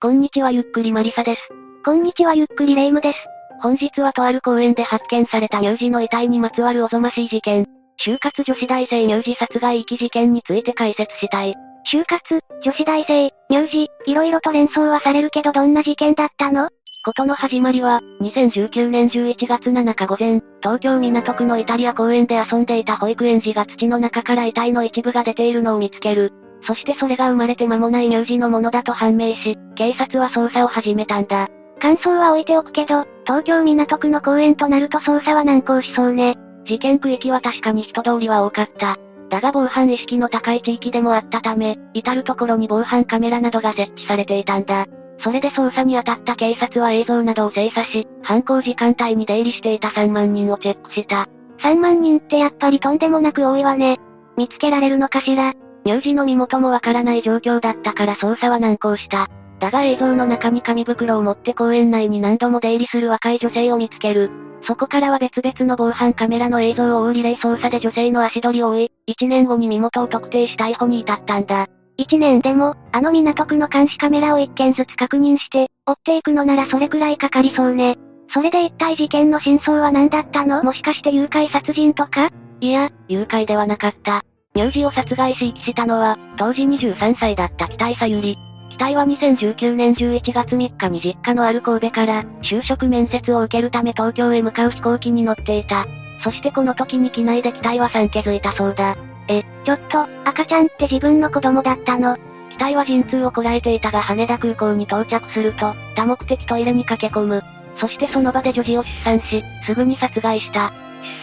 こんにちはゆっくりマリサです。こんにちはゆっくりレイムです。本日はとある公園で発見された乳児の遺体にまつわるおぞましい事件、就活女子大生乳児殺害遺棄事件について解説したい。就活、女子大生、乳児、いろいろと連想はされるけどどんな事件だったの？ことの始まりは、2019年11月7日午前、東京港区のイタリア公園で遊んでいた保育園児が土の中から遺体の一部が出ているのを見つける。そしてそれが生まれて間もない乳児のものだと判明し、警察は捜査を始めたんだ。感想は置いておくけど、東京港区の公園となると捜査は難航しそうね。事件区域は確かに人通りは多かった。だが防犯意識の高い地域でもあったため、至る所に防犯カメラなどが設置されていたんだ。それで捜査に当たった警察は映像などを精査し、犯行時間帯に出入りしていた3万人をチェックした。3万人ってやっぱりとんでもなく多いわね。見つけられるのかしら？乳児の身元もわからない状況だったから捜査は難航した。だが映像の中に紙袋を持って公園内に何度も出入りする若い女性を見つける。そこからは別々の防犯カメラの映像を追うリレー捜査で女性の足取りを追い、1年後に身元を特定し逮捕に至ったんだ。1年でも、あの港区の監視カメラを1件ずつ確認して、追っていくのならそれくらいかかりそうね。それで一体事件の真相は何だったの？もしかして誘拐殺人とか？いや、誘拐ではなかった。乳児を殺害し遺棄したのは、当時23歳だった北井さゆり。北井は2019年11月3日に実家のある神戸から、就職面接を受けるため東京へ向かう飛行機に乗っていた。そしてこの時に機内で北井は産気づいたそうだ。え、ちょっと、赤ちゃんって自分の子供だったの？北井は陣痛をこらえていたが羽田空港に到着すると、多目的トイレに駆け込む。そしてその場で女児を出産し、すぐに殺害した。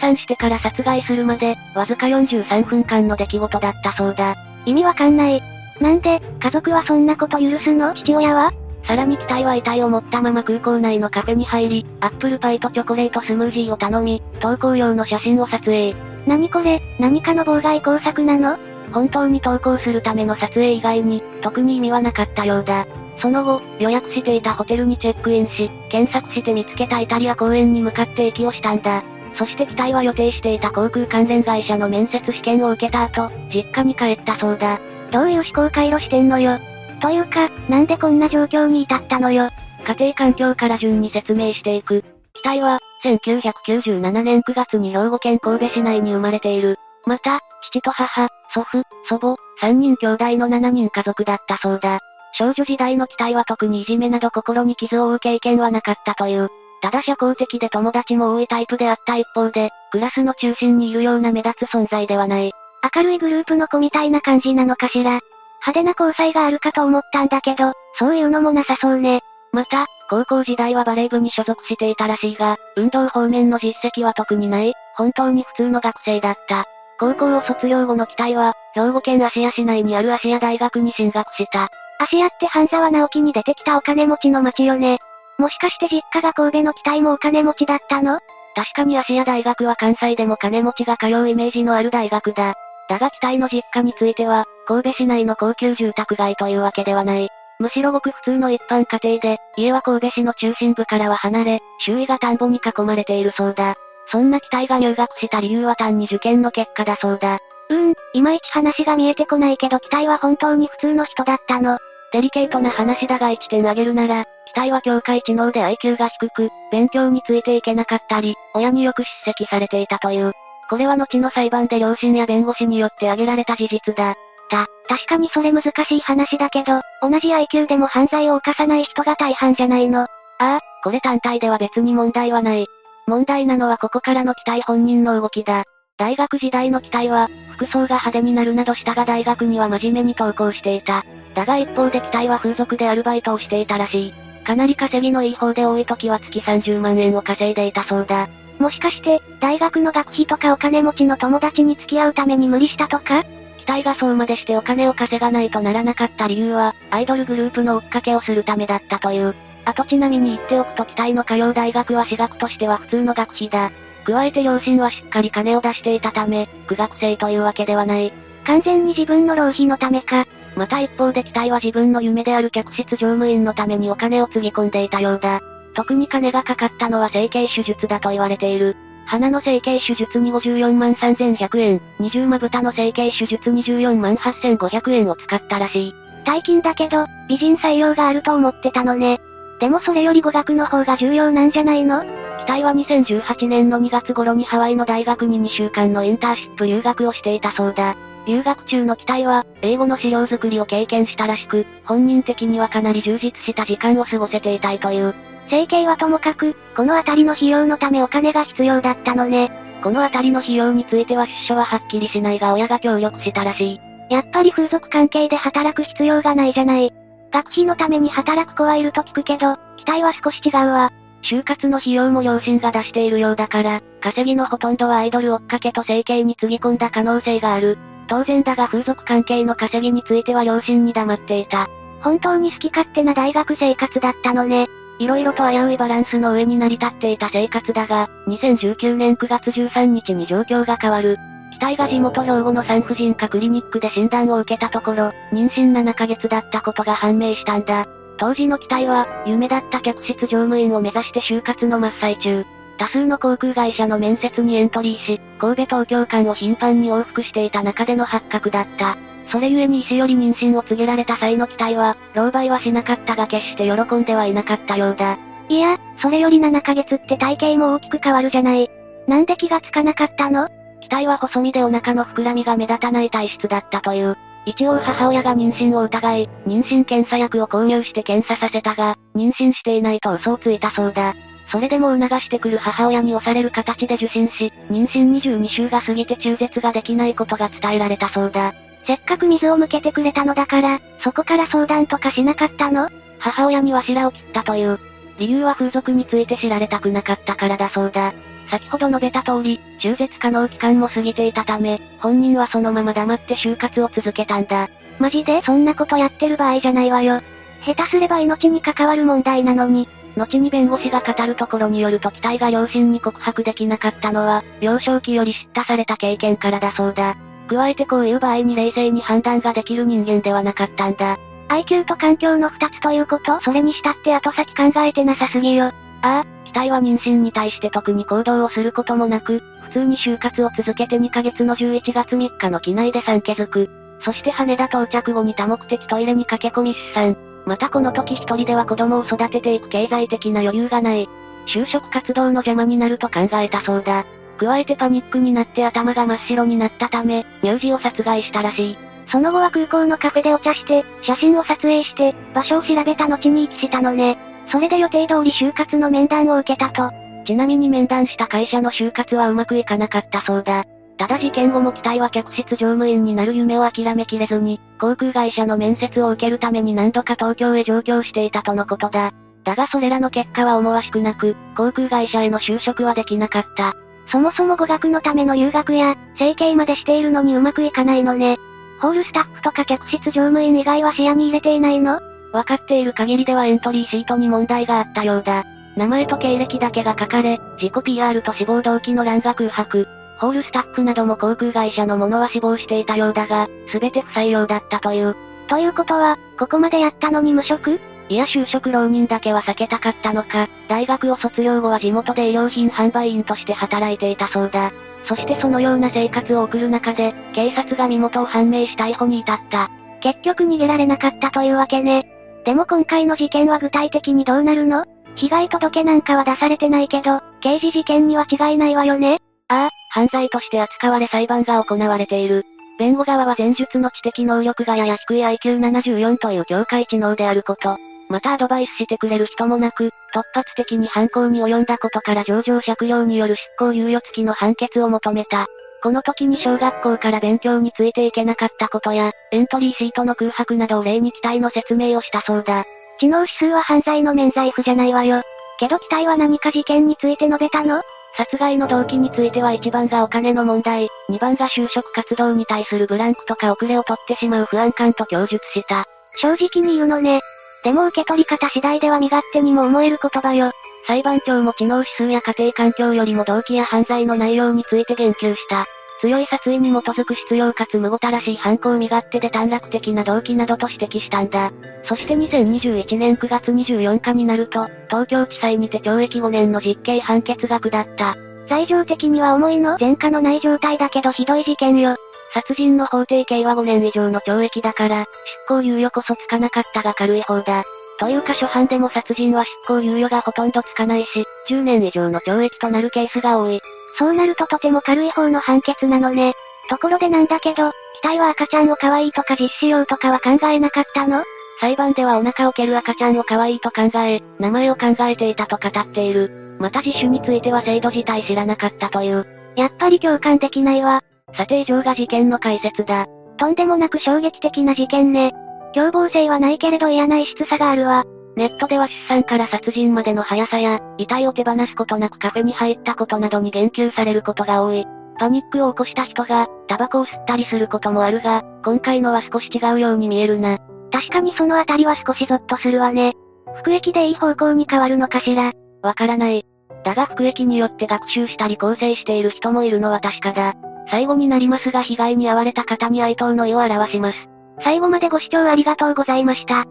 出産してから殺害するまで、わずか43分間の出来事だったそうだ。意味わかんない。なんで、家族はそんなこと許すの？父親は？さらに機体は遺体を持ったまま空港内のカフェに入り、アップルパイとチョコレートスムージーを頼み、投稿用の写真を撮影。何これ、何かの妨害工作なの？本当に投稿するための撮影以外に、特に意味はなかったようだ。その後、予約していたホテルにチェックインし、検索して見つけたイタリア公園に向かって息をしたんだ。そして機体は予定していた航空関連会社の面接試験を受けた後、実家に帰ったそうだ。どういう思考回路してんのよ。というか、なんでこんな状況に至ったのよ。家庭環境から順に説明していく。機体は、1997年9月に兵庫県神戸市内に生まれている。また、父と母、祖父、祖母、3人兄弟の7人家族だったそうだ。少女時代の機体は特にいじめなど心に傷を負う経験はなかったという。ただ社交的で友達も多いタイプであった一方で、クラスの中心にいるような目立つ存在ではない。明るいグループの子みたいな感じなのかしら。派手な交際があるかと思ったんだけど、そういうのもなさそうね。また、高校時代はバレー部に所属していたらしいが、運動方面の実績は特にない、本当に普通の学生だった。高校を卒業後の期待は、兵庫県芦屋市内にある芦屋大学に進学した。芦屋って半沢直樹に出てきたお金持ちの町よね。もしかして実家が神戸の期待もお金持ちだったの？確かに芦屋大学は関西でも金持ちが通うイメージのある大学だ。だが期待の実家については、神戸市内の高級住宅街というわけではない。むしろごく普通の一般家庭で、家は神戸市の中心部からは離れ、周囲が田んぼに囲まれているそうだ。そんな期待が入学した理由は単に受験の結果だそうだ。うーん、いまいち話が見えてこないけど期待は本当に普通の人だったの。デリケートな話だが1点挙げるなら、期待は境界知能で IQ が低く、勉強についていけなかったり、親によく叱責されていたという。これは後の裁判で両親や弁護士によって挙げられた事実だ。た、確かにそれ難しい話だけど、同じ IQ でも犯罪を犯さない人が大半じゃないの。ああ、これ単体では別に問題はない。問題なのはここからの期待本人の動きだ。大学時代の期待は、服装が派手になるなどしたが大学には真面目に登校していた。だが一方で期待は風俗でアルバイトをしていたらしい。かなり稼ぎのいい方で多い時は月30万円を稼いでいたそうだ。もしかして、大学の学費とかお金持ちの友達に付き合うために無理したとか？期待がそうまでしてお金を稼がないとならなかった理由は、アイドルグループの追っかけをするためだったという。あとちなみに言っておくと期待の通う大学は私学としては普通の学費だ。加えて両親はしっかり金を出していたため、苦学生というわけではない。完全に自分の浪費のためか。また一方で期待は自分の夢である客室乗務員のためにお金をつぎ込んでいたようだ。特に金がかかったのは整形手術だと言われている。鼻の整形手術に54万3100円、二重まぶたの整形手術24万8500円を使ったらしい。大金だけど、美人採用があると思ってたのね。でもそれより語学の方が重要なんじゃないの？機体は2018年の2月頃にハワイの大学に2週間のインターシップ留学をしていたそうだ。留学中の機体は、英語の資料作りを経験したらしく、本人的にはかなり充実した時間を過ごせていたいという。整形はともかく、この辺りの費用のためお金が必要だったのね。この辺りの費用については出所ははっきりしないが親が協力したらしい。やっぱり風俗関係で働く必要がないじゃない。学費のために働く子はいると聞くけど、期待は少し違うわ。就活の費用も両親が出しているようだから、稼ぎのほとんどはアイドル追っかけと整形につぎ込んだ可能性がある。当然だが風俗関係の稼ぎについては両親に黙っていた。本当に好き勝手な大学生活だったのね。色々と危ういバランスの上に成り立っていた生活だが、2019年9月13日に状況が変わる。機体が地元兵庫の産婦人科クリニックで診断を受けたところ、妊娠7ヶ月だったことが判明したんだ。当時の機体は、夢だった客室乗務員を目指して就活の真っ最中。多数の航空会社の面接にエントリーし、神戸東京間を頻繁に往復していた中での発覚だった。それゆえに石より妊娠を告げられた際の機体は、老媒はしなかったが決して喜んではいなかったようだ。いや、それより7ヶ月って体型も大きく変わるじゃない。なんで気がつかなかったの？機体は細身でお腹の膨らみが目立たない体質だったという。一応母親が妊娠を疑い、妊娠検査薬を購入して検査させたが、妊娠していないと嘘をついたそうだ。それでも促してくる母親に押される形で受診し、妊娠22週が過ぎて中絶ができないことが伝えられたそうだ。せっかく水を向けてくれたのだから、そこから相談とかしなかったの？母親にわしらを切ったという。理由は風俗について知られたくなかったからだそうだ。先ほど述べた通り、中絶可能期間も過ぎていたため、本人はそのまま黙って就活を続けたんだ。マジで？そんなことやってる場合じゃないわよ。下手すれば命に関わる問題なのに。後に弁護士が語るところによると期待が両親に告白できなかったのは、幼少期より叱咤された経験からだそうだ。加えてこういう場合に冷静に判断ができる人間ではなかったんだ。IQ と環境の二つということそれにしたって後先考えてなさすぎよ。ああ、機体は妊娠に対して特に行動をすることもなく、普通に就活を続けて2ヶ月の11月3日の機内で産気づく。そして羽田到着後に多目的トイレに駆け込み出産。またこの時一人では子供を育てていく経済的な余裕がない。就職活動の邪魔になると考えたそうだ。加えてパニックになって頭が真っ白になったため、乳児を殺害したらしい。その後は空港のカフェでお茶して、写真を撮影して、場所を調べた後に遺棄したのね。それで予定通り就活の面談を受けたと。ちなみに面談した会社の就活はうまくいかなかったそうだ。ただ事件後も機体は客室乗務員になる夢を諦めきれずに、航空会社の面接を受けるために何度か東京へ上京していたとのことだ。だがそれらの結果は思わしくなく、航空会社への就職はできなかった。そもそも語学のための留学や、整形までしているのにうまくいかないのね。ホールスタッフとか客室乗務員以外は視野に入れていないの？わかっている限りではエントリーシートに問題があったようだ。名前と経歴だけが書かれ、自己 PR と志望動機の欄が空白。ホールスタッフなども航空会社の者は死亡していたようだが、すべて不採用だったという。ということは、ここまでやったのに無職？いや就職浪人だけは避けたかったのか、大学を卒業後は地元で衣料品販売員として働いていたそうだ。そしてそのような生活を送る中で、警察が身元を判明し逮捕に至った。結局逃げられなかったというわけね。でも今回の事件は具体的にどうなるの？被害届なんかは出されてないけど、刑事事件には違いないわよねああ、犯罪として扱われ裁判が行われている。弁護側は前述の知的能力がやや低い IQ74 という境界知能であること。またアドバイスしてくれる人もなく、突発的に犯行に及んだことから上場借用による執行猶予付きの判決を求めた。この時に小学校から勉強についていけなかったことや、エントリーシートの空白などを例に期待の説明をしたそうだ。知能指数は犯罪の免罪符じゃないわよ。けど期待は何か事件について述べたの？殺害の動機については1番がお金の問題、2番が就職活動に対するブランクとか遅れを取ってしまう不安感と供述した。正直に言うのね。でも受け取り方次第では身勝手にも思える言葉よ。裁判長も知能指数や家庭環境よりも動機や犯罪の内容について言及した。強い殺意に基づく必要かつ無ごたらしい犯行身勝手で短絡的な動機などと指摘したんだ。そして2021年9月24日になると、東京地裁にて懲役5年の実刑判決が下った。罪状的には思いの前科のない状態だけどひどい事件よ。殺人の法定刑は5年以上の懲役だから、執行猶予こそつかなかったが軽い方だ。というか初犯でも殺人は執行猶予がほとんどつかないし、10年以上の懲役となるケースが多い。そうなるととても軽い方の判決なのね。ところでなんだけど、機体は赤ちゃんを可愛いとか実施用とかは考えなかったの？裁判ではお腹を蹴る赤ちゃんを可愛いと考え、名前を考えていたと語っている。また自首については制度自体知らなかったという。やっぱり共感できないわ。さて以上が事件の解説だ。とんでもなく衝撃的な事件ね。凶暴性はないけれど嫌な異質さがあるわ。ネットでは出産から殺人までの速さや、遺体を手放すことなくカフェに入ったことなどに言及されることが多い。パニックを起こした人が、タバコを吸ったりすることもあるが、今回のは少し違うように見えるな。確かにそのあたりは少しゾッとするわね。服役でいい方向に変わるのかしら。わからない。だが服役によって学習したり構成している人もいるのは確かだ。最後になりますが被害に遭われた方に哀悼の意を表します。最後までご視聴ありがとうございました。